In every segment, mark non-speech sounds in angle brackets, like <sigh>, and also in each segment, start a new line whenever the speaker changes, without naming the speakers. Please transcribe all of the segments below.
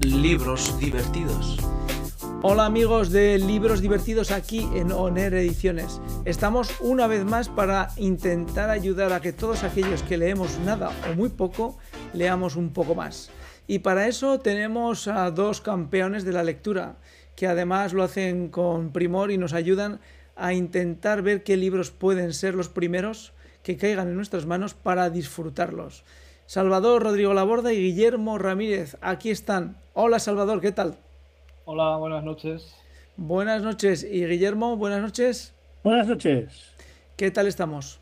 libros divertidos.
Hola amigos de Libros Divertidos aquí en ONER Ediciones. Estamos una vez más para intentar ayudar a que todos aquellos que leemos nada o muy poco, leamos un poco más. Y para eso tenemos a dos campeones de la lectura, que además lo hacen con primor y nos ayudan a intentar ver qué libros pueden ser los primeros que caigan en nuestras manos para disfrutarlos. Salvador Rodrigo Laborda y Guillermo Ramírez, aquí están. Hola Salvador, ¿qué tal?
Hola, buenas noches.
Buenas noches. ¿Y Guillermo, buenas noches?
Buenas noches.
¿Qué tal estamos?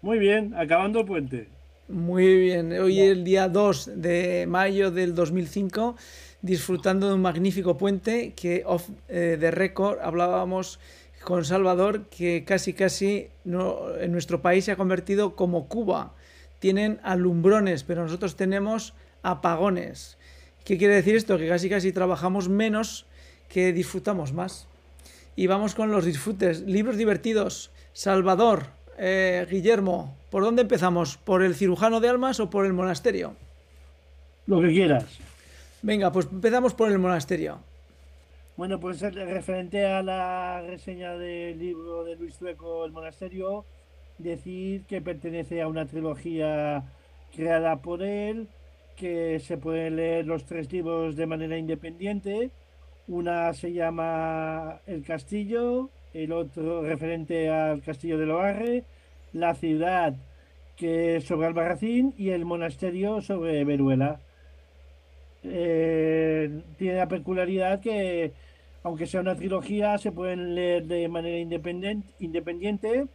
Muy bien, acabando el puente.
Muy bien. Hoy es el día 2 de mayo del 2005, disfrutando de un magnífico puente que off eh, the record hablábamos con Salvador que casi casi no, en nuestro país se ha convertido como Cuba. Tienen alumbrones, pero nosotros tenemos apagones. ¿Qué quiere decir esto? Que casi casi trabajamos menos que disfrutamos más. Y vamos con los disfrutes. Libros divertidos. Salvador, eh, Guillermo, ¿por dónde empezamos? ¿Por el cirujano de almas o por el monasterio?
Lo que quieras.
Venga, pues empezamos por el monasterio.
Bueno, pues referente a la reseña del libro de Luis Sueco, El monasterio, decir que pertenece a una trilogía creada por él, que se pueden leer los tres libros de manera independiente. Una se llama El Castillo, el otro referente al Castillo de Loarre, La Ciudad, que es sobre Albarracín, y el Monasterio sobre Veruela. Eh, tiene la peculiaridad que, aunque sea una trilogía, se pueden leer de manera independiente, independiente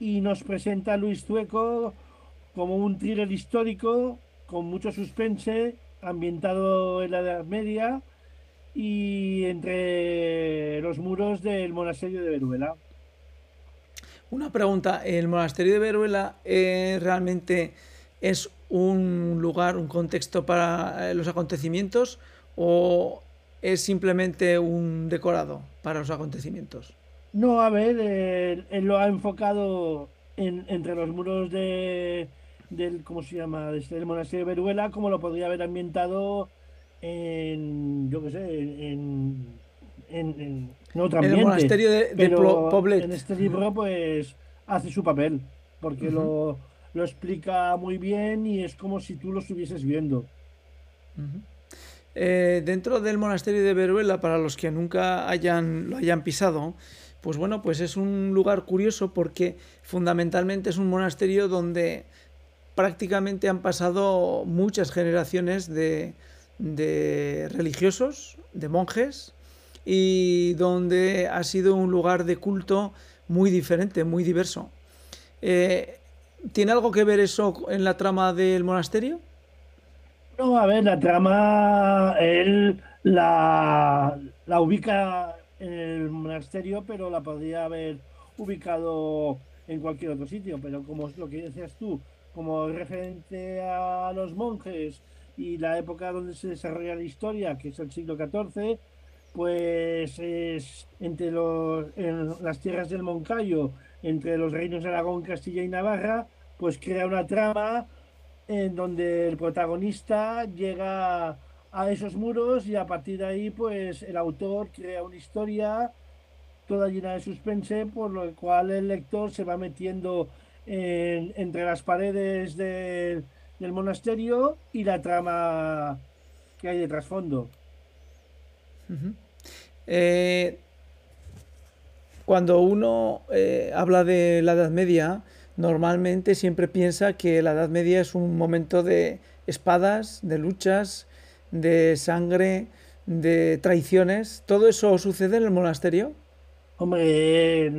y nos presenta a Luis Zueco como un thriller histórico con mucho suspense, ambientado en la Edad Media y entre los muros del monasterio de Veruela.
Una pregunta, ¿el monasterio de Veruela eh, realmente es un lugar, un contexto para eh, los acontecimientos o es simplemente un decorado para los acontecimientos?
No, a ver, él, él lo ha enfocado en, entre los muros de, del, ¿cómo se llama?, Desde el monasterio de Veruela, como lo podría haber ambientado en, yo qué sé, en, en, en otro ambiente.
En el monasterio de, de
Pero
Poblet.
en este libro, pues, hace su papel, porque lo, lo explica muy bien y es como si tú lo estuvieses viendo.
Eh, dentro del monasterio de Veruela, para los que nunca hayan, lo hayan pisado, pues bueno, pues es un lugar curioso porque fundamentalmente es un monasterio donde prácticamente han pasado muchas generaciones de, religiosos, de monjes, y donde ha sido un lugar de culto muy diferente, muy diverso. Eh, ¿Tiene algo que ver eso en la trama del monasterio?
No, a ver, la trama, él la, ubica el monasterio, pero la podría haber ubicado en cualquier otro sitio. Pero como es lo que decías tú, como referente a los monjes y la época donde se desarrolla la historia, que es el siglo XIV, pues es entre los, en las tierras del Moncayo, entre los reinos de Aragón, Castilla y Navarra, pues crea una trama en donde el protagonista llega a esos muros y a partir de ahí pues el autor crea una historia toda llena de suspense por lo cual el lector se va metiendo en- entre las paredes de- del monasterio y la trama que hay de trasfondo.
Eh, cuando uno eh, habla de la Edad Media, normalmente siempre piensa que la Edad Media es un momento de espadas, de luchas, de sangre, de traiciones. ¿Todo eso sucede en el monasterio?
Hombre,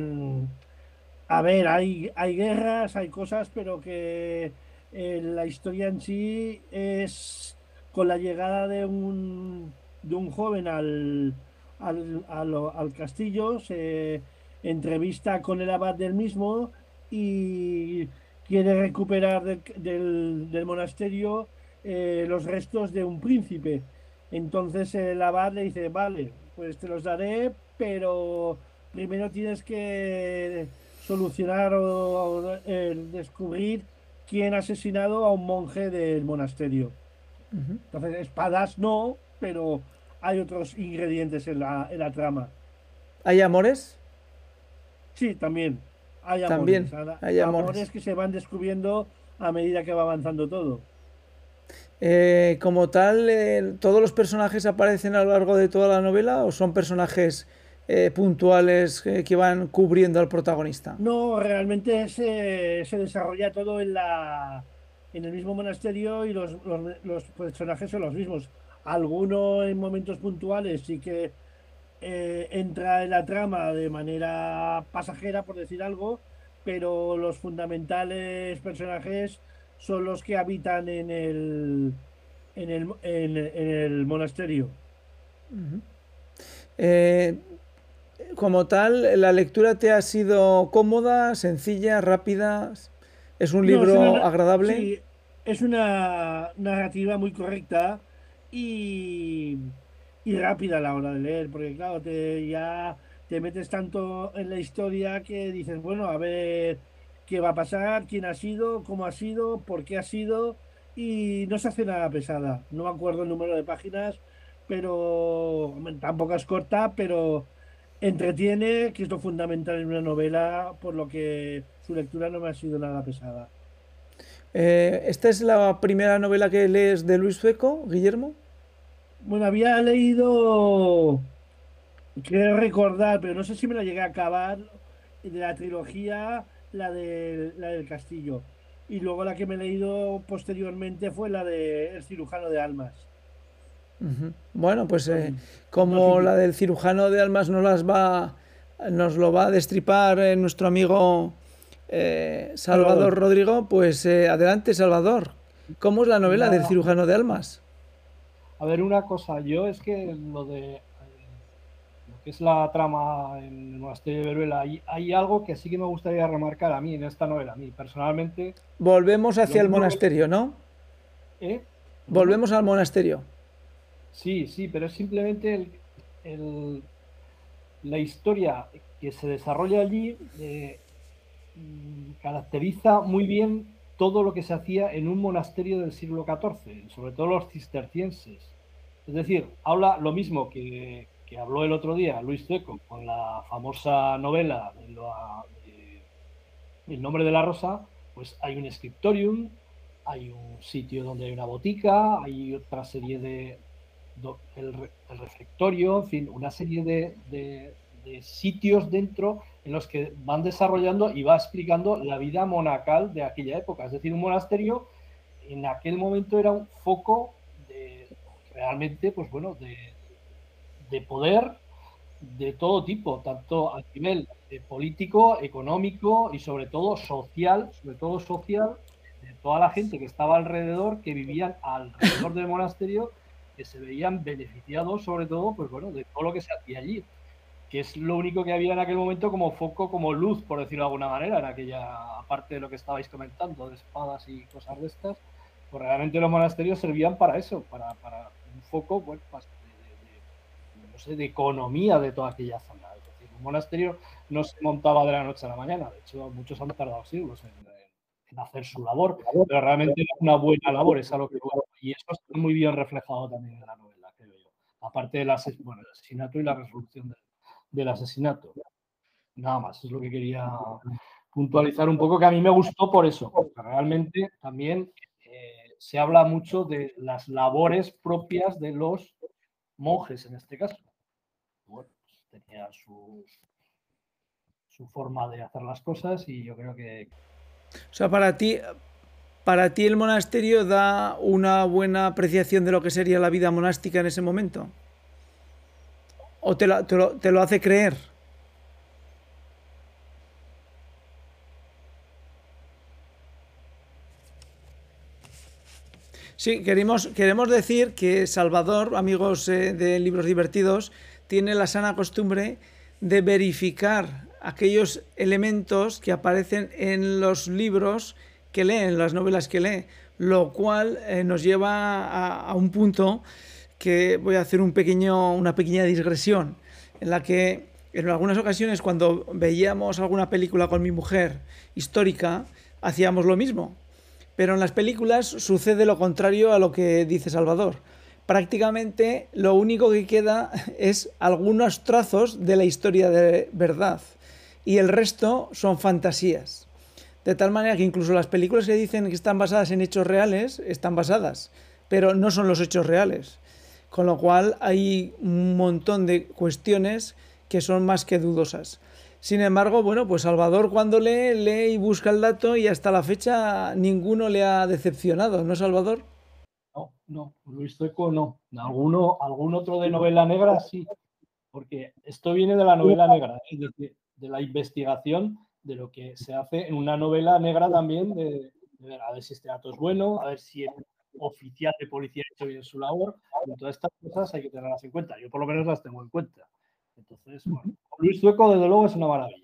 a ver, hay, hay guerras, hay cosas, pero que eh, la historia en sí es con la llegada de un, de un joven al, al, al- castillo, se entrevista con el abad del mismo y quiere recuperar del- del monasterio eh, los restos de un príncipe. Entonces el abad le dice, vale, pues te los daré, pero primero tienes que solucionar o, o, descubrir quién ha asesinado a un monje del monasterio. Entonces, espadas no, pero hay otros ingredientes en la, en la trama.
¿Hay amores?
Sí, también. Hay
También
amores.
hay amores.
amores que se van descubriendo a medida que va avanzando todo.
Eh, como tal, eh, ¿todos los personajes aparecen a lo largo de toda la novela o son personajes eh, puntuales que van cubriendo al protagonista?
No, realmente se, se desarrolla todo en la en el mismo monasterio y los, los- los personajes son los mismos. Alguno en momentos puntuales sí que entra en la trama de manera pasajera, por decir algo, pero los fundamentales personajes son los que habitan en el en el, en, en el monasterio.
Eh, como tal, ¿la lectura te ha sido cómoda, sencilla, rápida? ¿Es un
No,
libro
es una-
agradable?
sí, es una narrativa muy correcta y, y rápida a la hora de leer, porque claro, te, ya te metes tanto en la historia que dices, bueno, a ver qué va a pasar, quién ha sido, cómo ha sido, por qué ha sido, y no se hace nada pesada. No me acuerdo el número de páginas, pero tampoco es corta, pero entretiene, que es lo fundamental en una novela, por lo que su lectura no me ha sido nada pesada.
Eh, ¿esta es la primera novela que lees de Luis Sueco, Guillermo?
Bueno, había leído, quiero recordar, pero no sé si me la llegué a acabar, de la trilogía, la, de, la del castillo. Y luego la que me he leído posteriormente fue la de El cirujano de almas.
Bueno, pues eh, como la del cirujano de almas nos las va, nos lo va a destripar eh, nuestro amigo eh, Salvador. Rodrigo, pues eh, adelante, Salvador. ¿Cómo es la novela del cirujano de almas?
A ver, una cosa, yo es que lo de que es la trama en el monasterio de Veruela, hay, hay algo que sí que me gustaría remarcar a mí en esta novela, a mí personalmente.
Volvemos hacia el monasterio, ¿no?
¿eh?
Volvemos al monasterio.
Sí, sí, pero es simplemente el- el- la historia que se desarrolla allí eh, mm, caracteriza muy bien todo lo que se hacía en un monasterio del siglo XIV, sobre todo los cistercienses. Es decir, habla lo mismo que, que habló el otro día Luis Zueco con la famosa novela El nombre de la rosa, pues hay un scriptorium, hay un sitio donde hay una botica, hay otra serie de, el, el refectorio, en fin, una serie de, de- de sitios dentro en los que van desarrollando y va explicando la vida monacal de aquella época. Es decir, un monasterio en aquel momento era un foco de realmente, pues bueno, de, de poder de todo tipo, tanto a nivel eh, político, económico y sobre todo social, sobre todo social, de toda la gente que estaba alrededor, que vivían alrededor del monasterio, que se veían beneficiados sobre todo, pues bueno, de todo lo que se hacía allí, que es lo único que había en aquel momento como foco, como luz, por decirlo de alguna manera, en aquella, aparte de lo que estabais comentando, de espadas y cosas de estas, pues realmente los monasterios servían para eso, para, para un foco, bueno, de- de economía de toda aquella zona. Es decir, un monasterio no se montaba de la noche a la mañana, de hecho muchos han tardado siglos en, hacer su labor, pero realmente es una buena labor, es a lo que y eso está muy bien reflejado también en la novela, creo yo. Aparte del bueno, el asesinato y la resolución del, del asesinato. Nada más, es lo que quería puntualizar un poco, que a mí me gustó por eso, porque realmente también eh, se habla mucho de las labores propias de los monjes en este caso. Bueno, pues, tenía sus- su forma de hacer las cosas y yo creo que
O sea, para ti, para ti el monasterio da una buena apreciación de lo que sería la vida monástica en ese momento. ¿O te lo, te lo- te lo hace creer? Sí, queremos, queremos decir que Salvador, amigos eh, de Libros Divertidos, tiene la sana costumbre de verificar aquellos elementos que aparecen en los libros que lee, en las novelas que lee, lo cual eh, nos lleva a, un punto que voy a hacer un pequeño, una pequeña digresión, en la que en algunas ocasiones cuando veíamos alguna película con mi mujer histórica, hacíamos lo mismo. Pero en las películas sucede lo contrario a lo que dice Salvador. prácticamente lo único que queda <laughs> es algunos trazos de la historia de verdad y el resto son fantasías. De tal manera que incluso las películas que dicen que están basadas en hechos reales están basadas, pero no son los hechos reales. Con lo cual hay un montón de cuestiones que son más que dudosas. Sin embargo, bueno, pues Salvador cuando lee, lee y busca el dato y hasta la fecha ninguno le ha decepcionado, ¿no, Salvador?
No, no, Luis Zueco no. Alguno, algún otro de novela negra sí, porque esto viene de la novela negra, de, la investigación de lo que se hace en una novela negra también, de, ver a ver si este dato es bueno, a ver si el oficial de policía ha hecho bien su labor. Y todas estas cosas hay que tenerlas en cuenta. Yo por lo menos las tengo en cuenta. Entonces, bueno, Luis Zueco desde luego es una maravilla.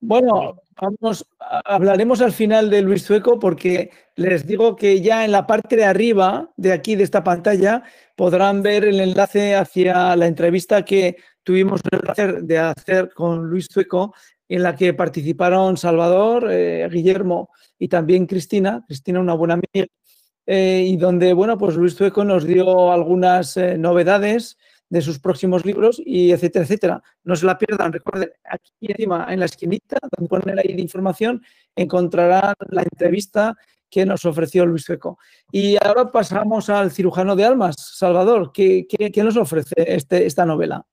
Bueno, vamos, hablaremos al final de Luis Sueco porque les digo que ya en la parte de arriba de aquí de esta pantalla podrán ver el enlace hacia la entrevista que tuvimos el placer de hacer con Luis Sueco en la que participaron Salvador, eh, Guillermo y también Cristina, Cristina una buena amiga, eh, y donde, bueno, pues Luis Sueco nos dio algunas eh, novedades de sus próximos libros y etcétera, etcétera. No se la pierdan. Recuerden, aquí encima en la esquinita, donde ponen ahí de información, encontrarán la entrevista que nos ofreció Luis Feco. Y ahora pasamos al cirujano de almas. Salvador, ¿qué, qué, nos ofrece este, esta novela?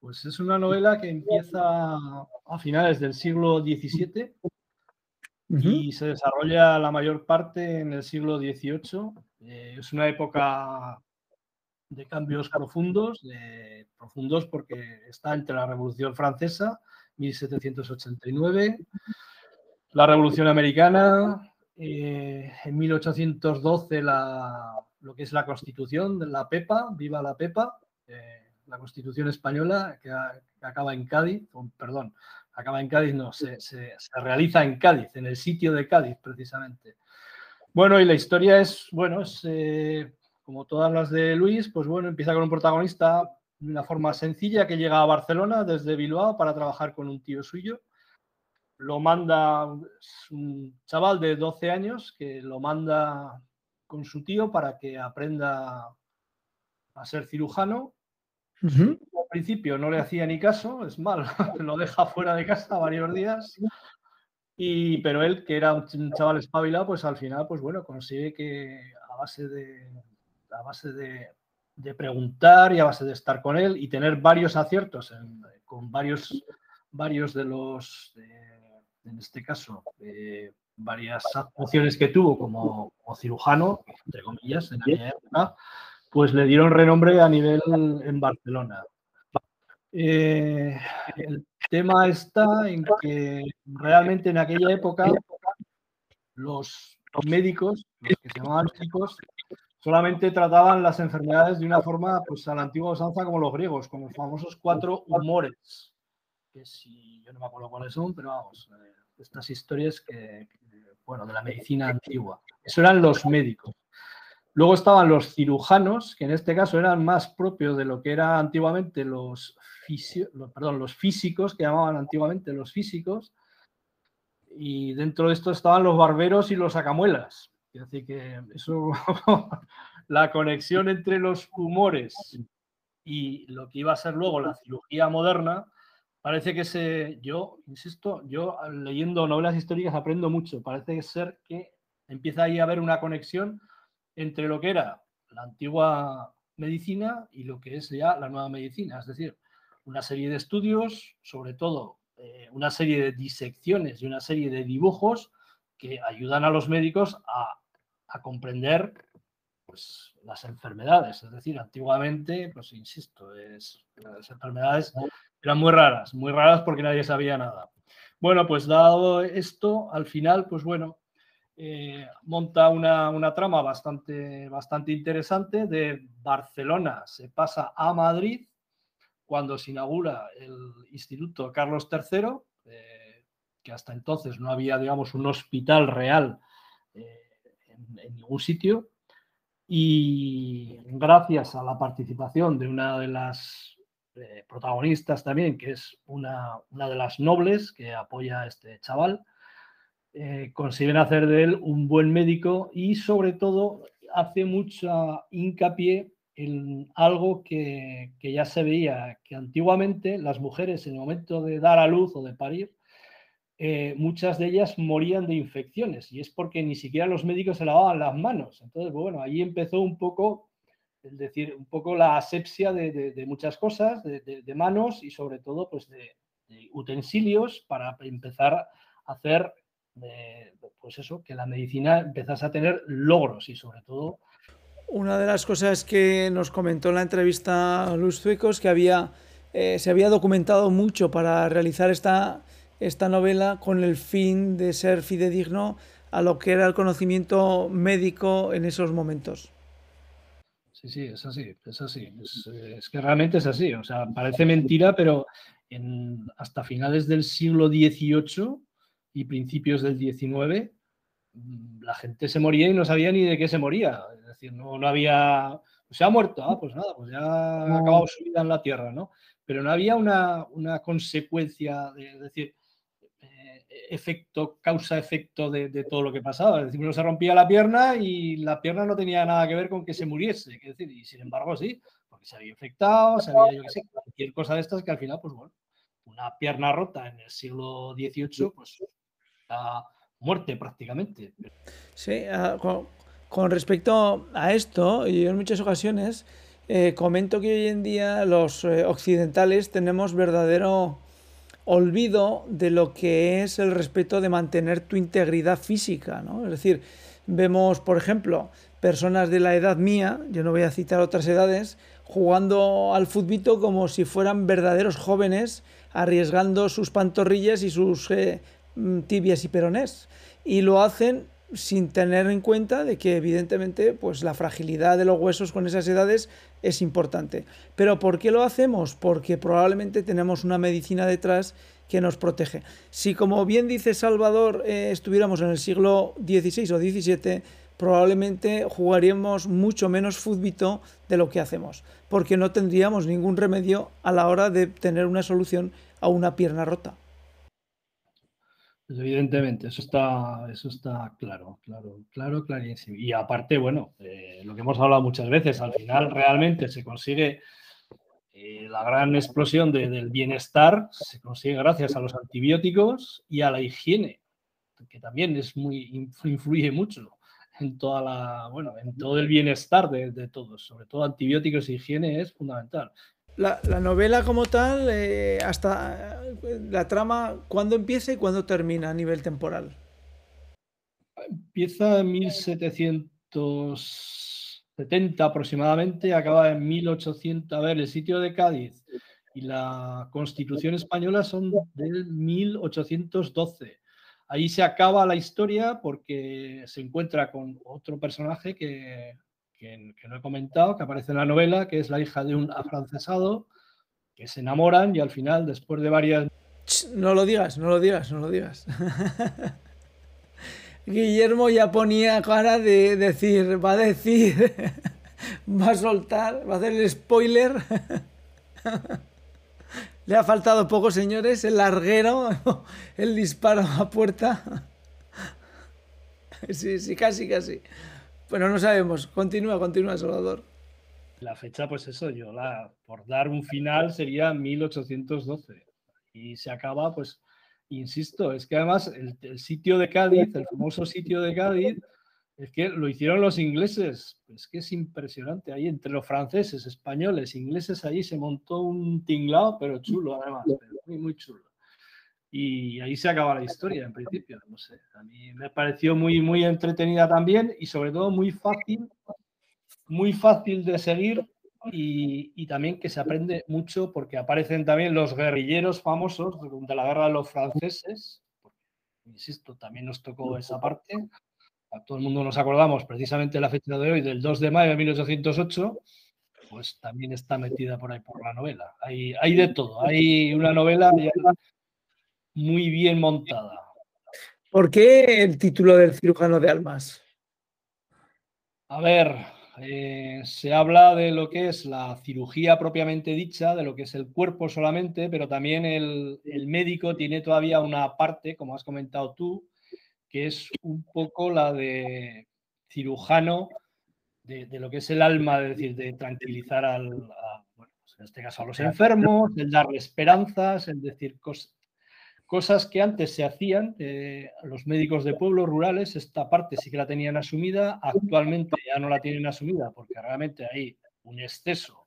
Pues es una novela que empieza a finales del siglo XVII y se desarrolla la mayor parte en el siglo XVIII. Eh, es una época de cambios profundos, de, profundos porque está entre la Revolución Francesa, 1789, la Revolución Americana, eh, en 1812 la, lo que es la Constitución de la PEPA, viva la PEPA, eh, la Constitución española que, acaba en Cádiz, perdón, acaba en Cádiz, no, se, se, realiza en Cádiz, en el sitio de Cádiz precisamente. Bueno, y la historia es, bueno, es eh, como todas las de Luis, pues bueno, empieza con un protagonista de una forma sencilla que llega a Barcelona desde Bilbao para trabajar con un tío suyo. Lo manda un chaval de 12 años que lo manda con su tío para que aprenda a ser cirujano. Al principio no le hacía ni caso, es mal, <laughs> lo deja fuera de casa varios días. Y, pero él, que era un chaval espabilado, pues al final, pues bueno, consigue que a base de, a base de, preguntar y a base de estar con él y tener varios aciertos con varios, varios de los, en este caso, varias actuaciones que tuvo como, cirujano, entre comillas, en aquella época, pues le dieron renombre a nivel en Barcelona. Eh, el tema está en que realmente en aquella época los médicos, los que se llamaban médicos, solamente trataban las enfermedades de una forma, pues a la antigua usanza como los griegos, con los famosos cuatro humores, que si yo no me acuerdo cuáles son, pero vamos, eh, estas historias que, bueno, de la medicina antigua. Eso eran los médicos. Luego estaban los cirujanos, que en este caso eran más propios de lo que eran antiguamente los, perdón, los físicos, que llamaban antiguamente los físicos. Y dentro de esto estaban los barberos y los sacamuelas, decir que eso, <laughs> la conexión entre los humores y lo que iba a ser luego la cirugía moderna, parece que se, yo, insisto, yo leyendo novelas históricas aprendo mucho, parece ser que empieza ahí a haber una conexión entre lo que era la antigua medicina y lo que es ya la nueva medicina, es decir, una serie de estudios, sobre todo eh, una serie de disecciones y una serie de dibujos que ayudan a los médicos a comprender pues, las enfermedades. Es decir, antiguamente, pues insisto, es, las enfermedades eran muy raras, muy raras porque nadie sabía nada. Bueno, pues dado esto, al final, pues bueno, eh, monta una, una, trama bastante, bastante interesante. De Barcelona se pasa a Madrid cuando se inaugura el Instituto Carlos III, eh, que hasta entonces no había, digamos, un hospital real en, ningún sitio. Y gracias a la participación de una de las eh, protagonistas también, que es una, una, de las nobles que apoya a este chaval, eh, consiguen hacer de él un buen médico y sobre todo hace mucha hincapié en algo que, que, ya se veía, que antiguamente las mujeres en el momento de dar a luz o de parir, eh, muchas de ellas morían de infecciones y es porque ni siquiera los médicos se lavaban las manos. Entonces, bueno, ahí empezó un poco, es decir, un poco la asepsia de, muchas cosas, de, manos y sobre todo pues de, utensilios para empezar a hacer, pues eso, que la medicina empezase a tener logros y sobre todo...
Una de las cosas que nos comentó en la entrevista Luz Zuecos que había, eh, se había documentado mucho para realizar esta esta novela con el fin de ser fidedigno a lo que era el conocimiento médico en esos momentos.
Sí, sí, es así, es así. Es, que realmente es así. O sea, parece mentira, pero en, hasta finales del siglo XVIII y principios del XIX, mm, la gente se moría y no sabía ni de qué se moría. Es decir, no, no había. Se ha muerto, ah, pues nada, pues ya ha acabado su vida en la tierra, ¿no? Pero no había una, una consecuencia de, decir, efecto, causa-efecto de, todo lo que pasaba. Es decir, uno se rompía la pierna y la pierna no tenía nada que ver con que se muriese. Y sin embargo, sí, porque se había infectado, se había, yo qué sé, cualquier cosa de estas que al final, pues bueno, una pierna rota en el siglo XVIII, pues la muerte prácticamente.
Sí, ah, con, respecto a esto, yo en muchas ocasiones eh, comento que hoy en día los eh, occidentales tenemos verdadero olvido de lo que es el respeto de mantener tu integridad física, ¿no? Es decir, vemos, por ejemplo, personas de la edad mía, yo no voy a citar otras edades, jugando al futbito como si fueran verdaderos jóvenes, arriesgando sus pantorrillas y sus eh, mm, tibias y peronés. Y lo hacen sin tener en cuenta de que evidentemente pues la fragilidad de los huesos con esas edades es importante. Pero ¿por qué lo hacemos? Porque probablemente tenemos una medicina detrás que nos protege. Si como bien dice Salvador eh, estuviéramos en el siglo XVI o XVII, probablemente jugaríamos mucho menos fútbito de lo que hacemos, porque no tendríamos ningún remedio a la hora de tener una solución a una pierna rota.
Pues evidentemente, eso está, eso está claro, claro, claro, clarísimo. Y aparte, bueno, eh, lo que hemos hablado muchas veces, al final realmente se consigue eh, la gran explosión del bienestar, se consigue gracias a los antibióticos y a la higiene, que también es muy, influye mucho en toda la, bueno, en todo el bienestar de, de todos, sobre todo antibióticos y higiene es fundamental.
La, novela como tal, eh, hasta la trama, ¿cuándo empieza y cuándo termina a nivel temporal?
Empieza en 1770 aproximadamente, acaba en 1800. A ver, el sitio de Cádiz y la Constitución española son del 1812. Ahí se acaba la historia porque se encuentra con otro personaje que que, no he comentado, que aparece en la novela, que es la hija de un afrancesado, que se enamoran y al final, después de varias...
No lo digas, no lo digas, no lo digas. <laughs> Guillermo ya ponía cara de decir, va a decir, <laughs> va a soltar, va a hacer el spoiler. <laughs> Le ha faltado poco, señores, el larguero, el disparo a puerta. Sí, sí, casi, casi. Bueno, no sabemos. Continúa, continúa, Salvador.
La fecha, pues eso, yo la, por dar un final sería 1812. Y se acaba, pues, insisto, es que además el, sitio de Cádiz, el famoso sitio de Cádiz, es que lo hicieron los ingleses. Es que es impresionante. Ahí entre los franceses, españoles, ingleses, allí se montó un tinglado, pero chulo además, muy, muy chulo y ahí se acaba la historia en principio. No sé, a mí me pareció muy, muy entretenida también y sobre todo muy fácil, muy fácil de seguir y, y, también que se aprende mucho porque aparecen también los guerrilleros famosos de la guerra de los franceses. Insisto, también nos tocó esa parte. A todo el mundo nos acordamos precisamente la fecha de hoy, del 2 de mayo de 1808 pues también está metida por ahí por la novela. Hay, hay de todo. Hay una novela muy bien montada.
¿Por qué el título del cirujano de almas?
A ver, eh, se habla de lo que es la cirugía propiamente dicha, de lo que es el cuerpo solamente, pero también el, el médico tiene todavía una parte, como has comentado tú, que es un poco la de cirujano de, lo que es el alma, es decir, de tranquilizar al, bueno, pues en este caso a los enfermos, el darle esperanzas, el decir cosas que antes se hacían, eh, los médicos de pueblos rurales, esta parte sí que la tenían asumida, actualmente ya no la tienen asumida porque realmente hay un exceso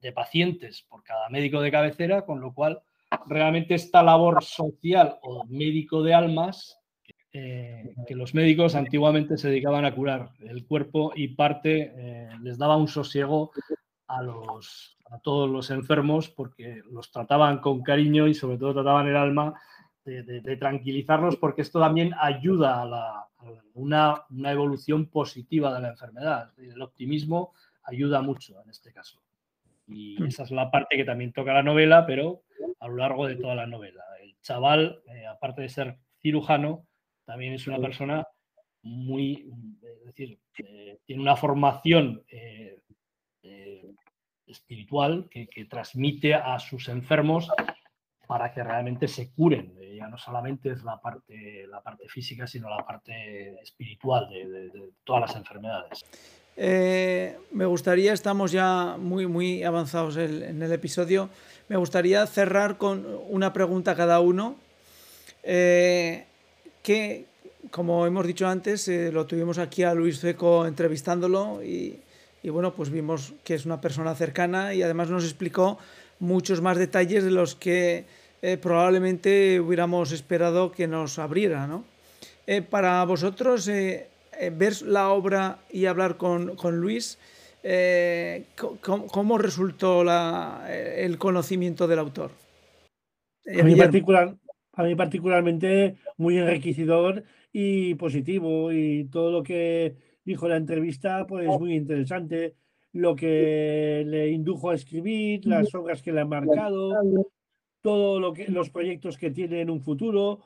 de pacientes por cada médico de cabecera, con lo cual realmente esta labor social o médico de almas eh, que los médicos antiguamente se dedicaban a curar el cuerpo y parte eh, les daba un sosiego a, los, a todos los enfermos porque los trataban con cariño y sobre todo trataban el alma de, tranquilizarnos porque esto también ayuda a, la, una, una, evolución positiva de la enfermedad. El optimismo ayuda mucho en este caso. Y mm. esa es la parte que también toca la novela, pero a lo largo de toda la novela. El chaval, eh, aparte de ser cirujano, también es una persona muy, es decir, eh, tiene una formación eh, espiritual que, transmite a sus enfermos para que realmente se curen. Ya no solamente es la parte, la parte física, sino la parte espiritual de todas las enfermedades.
Eh, me gustaría, estamos ya muy, muy avanzados en el episodio, me gustaría cerrar con una pregunta a cada uno. Eh, que, como hemos dicho antes, eh, lo tuvimos aquí a Luis Feco entrevistándolo y, y, bueno, pues vimos que es una persona cercana y además nos explicó muchos más detalles de los que probablemente hubiéramos esperado que nos abriera. ¿no? para vosotros, eh, ver la obra y hablar con, con Luis, eh, ¿cómo, resultó la, eh, el conocimiento del autor?
A mí, particular, a mí particularmente muy enriquecedor y positivo y todo lo que dijo la entrevista pues muy interesante. Lo que le indujo a escribir las obras que le han marcado todo lo que los proyectos que tiene en un futuro.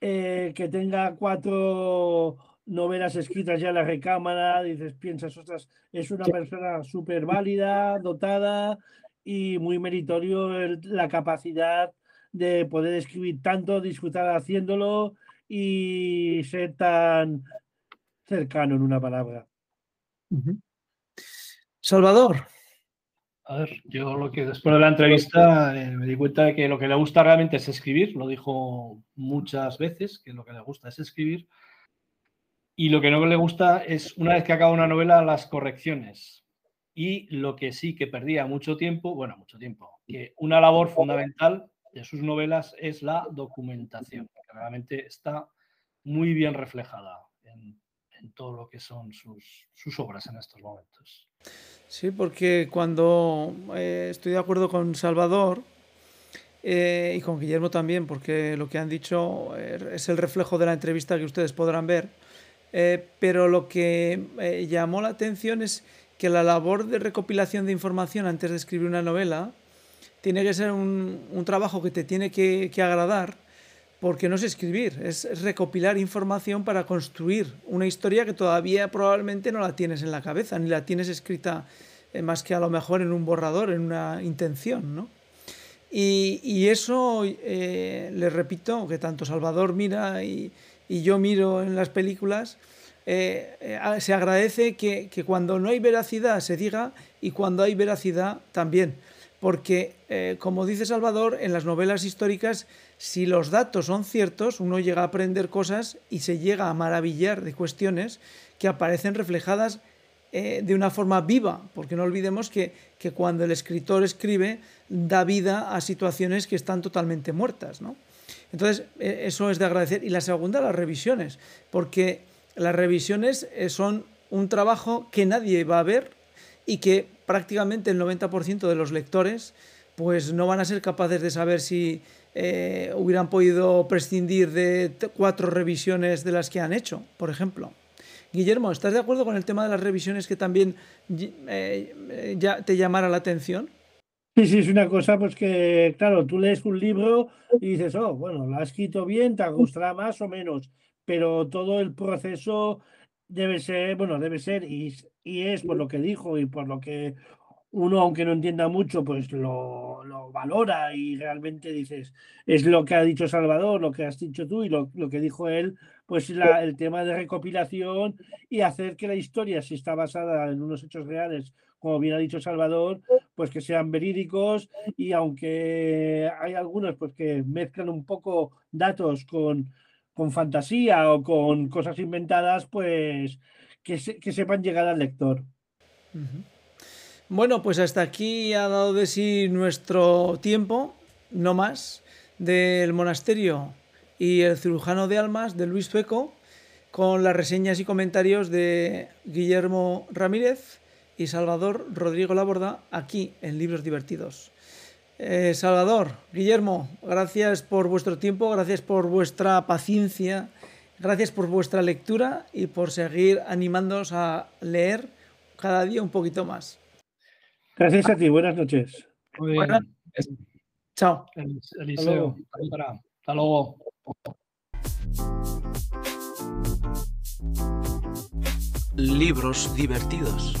Que tenga cuatro novelas escritas ya en la recámara, dices, piensas, ostras, es una persona súper válida, dotada y muy meritorio la capacidad de poder escribir tanto, disfrutar haciéndolo y ser tan cercano en una palabra.
Salvador.
A ver, yo lo que después de la entrevista eh, me di cuenta de que lo que le gusta realmente es escribir, lo dijo muchas veces, que lo que le gusta es escribir y lo que no le gusta es, una vez que acaba una novela, las correcciones. Y lo que sí que perdía mucho tiempo, bueno, mucho tiempo, que una labor fundamental de sus novelas es la documentación, que realmente está muy bien reflejada en, todo lo que son sus, obras en estos momentos.
Sí, porque cuando eh, estoy de acuerdo con Salvador, eh, y con Guillermo también, porque lo que han dicho eh, es el reflejo de la entrevista que ustedes podrán ver. Eh, pero lo que eh, llamó la atención es que la labor de recopilación de información antes de escribir una novela tiene que ser un, un trabajo que te tiene que, que, agradar, porque no es escribir, es, recopilar información para construir una historia que todavía probablemente no la tienes en la cabeza, ni la tienes escrita eh, más que a lo mejor en un borrador, en una intención, ¿no? Y, y eso, le repito, que tanto Salvador mira y, y yo miro en las películas, eh, eh, se agradece que, cuando no hay veracidad se diga y cuando hay veracidad también. Porque, eh, como dice Salvador, en las novelas históricas, si los datos son ciertos, uno llega a aprender cosas y se llega a maravillar de cuestiones que aparecen reflejadas de una forma viva, porque no olvidemos que, que, cuando el escritor escribe da vida a situaciones que están totalmente muertas. ¿no? Entonces, e, eso es de agradecer. Y la segunda, las revisiones, porque las revisiones eh, son un trabajo que nadie va a ver y que prácticamente el 90% de los lectores pues no van a ser capaces de saber si eh, hubieran podido prescindir de cuatro revisiones de las que han hecho, por ejemplo. Guillermo, ¿estás de acuerdo con el tema de las revisiones que también eh, ya te llamara la atención?
Sí, sí, es una cosa pues que, claro, tú lees un libro y dices, oh, bueno, lo has escrito bien, te gustará más o menos, pero todo el proceso debe ser, bueno, debe ser y, y es por lo que dijo y por lo que uno, aunque no entienda mucho, pues lo, lo, valora y realmente dices, es lo que ha dicho Salvador, lo que has dicho tú y lo, lo que dijo él, pues la, el tema de recopilación y hacer que la historia, si está basada en unos hechos reales, como bien ha dicho Salvador, pues que sean verídicos y aunque hay algunos pues que mezclan un poco datos con, con fantasía o con cosas inventadas, pues que, se, sepan llegar al lector.
Bueno, pues hasta aquí ha dado de sí nuestro tiempo, no más, del monasterio y el cirujano de almas de Luis Peco, con las reseñas y comentarios de Guillermo Ramírez y Salvador Rodrigo Laborda, aquí en Libros Divertidos. Eh, Salvador, Guillermo, gracias por vuestro tiempo, gracias por vuestra paciencia, gracias por vuestra lectura y por seguir animándonos a leer cada día un poquito más.
Gracias a ti, buenas noches.
Muy bien. Buenas.
Chao.
Eliseo, hasta luego.
Libros divertidos.